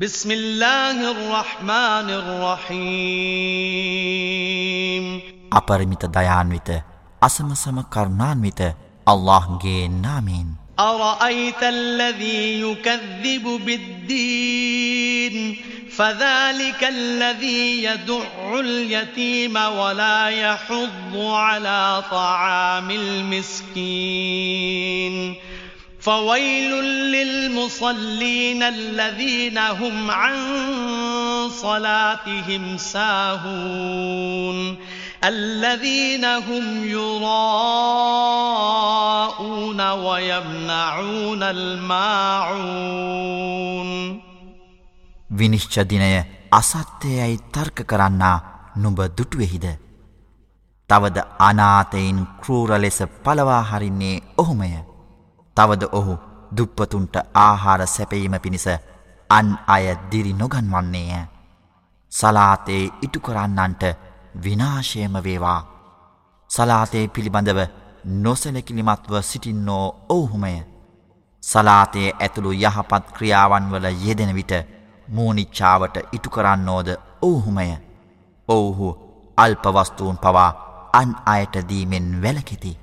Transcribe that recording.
بسم الله الرحمن الرحيم අපරිමිත දයාන්විත අසමසම කරුණාන්විත අල්ලාහ්ගේ නාමයෙන් أرأيت الذي يكذب بالدين؟ فذلك الذي يدع اليتيم ولا يحض على طعام المسكين. فويل للمصلين الذين هم عن صلاتهم ساهون الذين هم يراءون ويمنعون الماعون විනිශ්ච දිනය අසත්‍යයයි තර්ක කරන්නා නුඹ දුටුවෙහිද. තවද අනාතයින් කරූර ලෙස පලවා හරින්නේ ඔහුමය. තවද ඔහු දුප්පතුන්ට ආහාර සැපීම පිණිස අන් අය දිරි නොගන්වන්නේය. සලාතේ ඉටු කරන්නන්ට විනාශයම වේවා. සලාතේ පිළිබඳව නොසලකිලිමත්ව සිටින්නෝ ඔවුහුමය. සලාතේ ඇතුළු යහපත් ක්‍රියාවන් වල යෙදෙන විට මූනිච්චාවට ඉටු කරන්නෝද ඔවුහුමය. ඔවුහු අල්පවස්තුූන් පවා අන් අයට දීමෙන් වැලකෙති.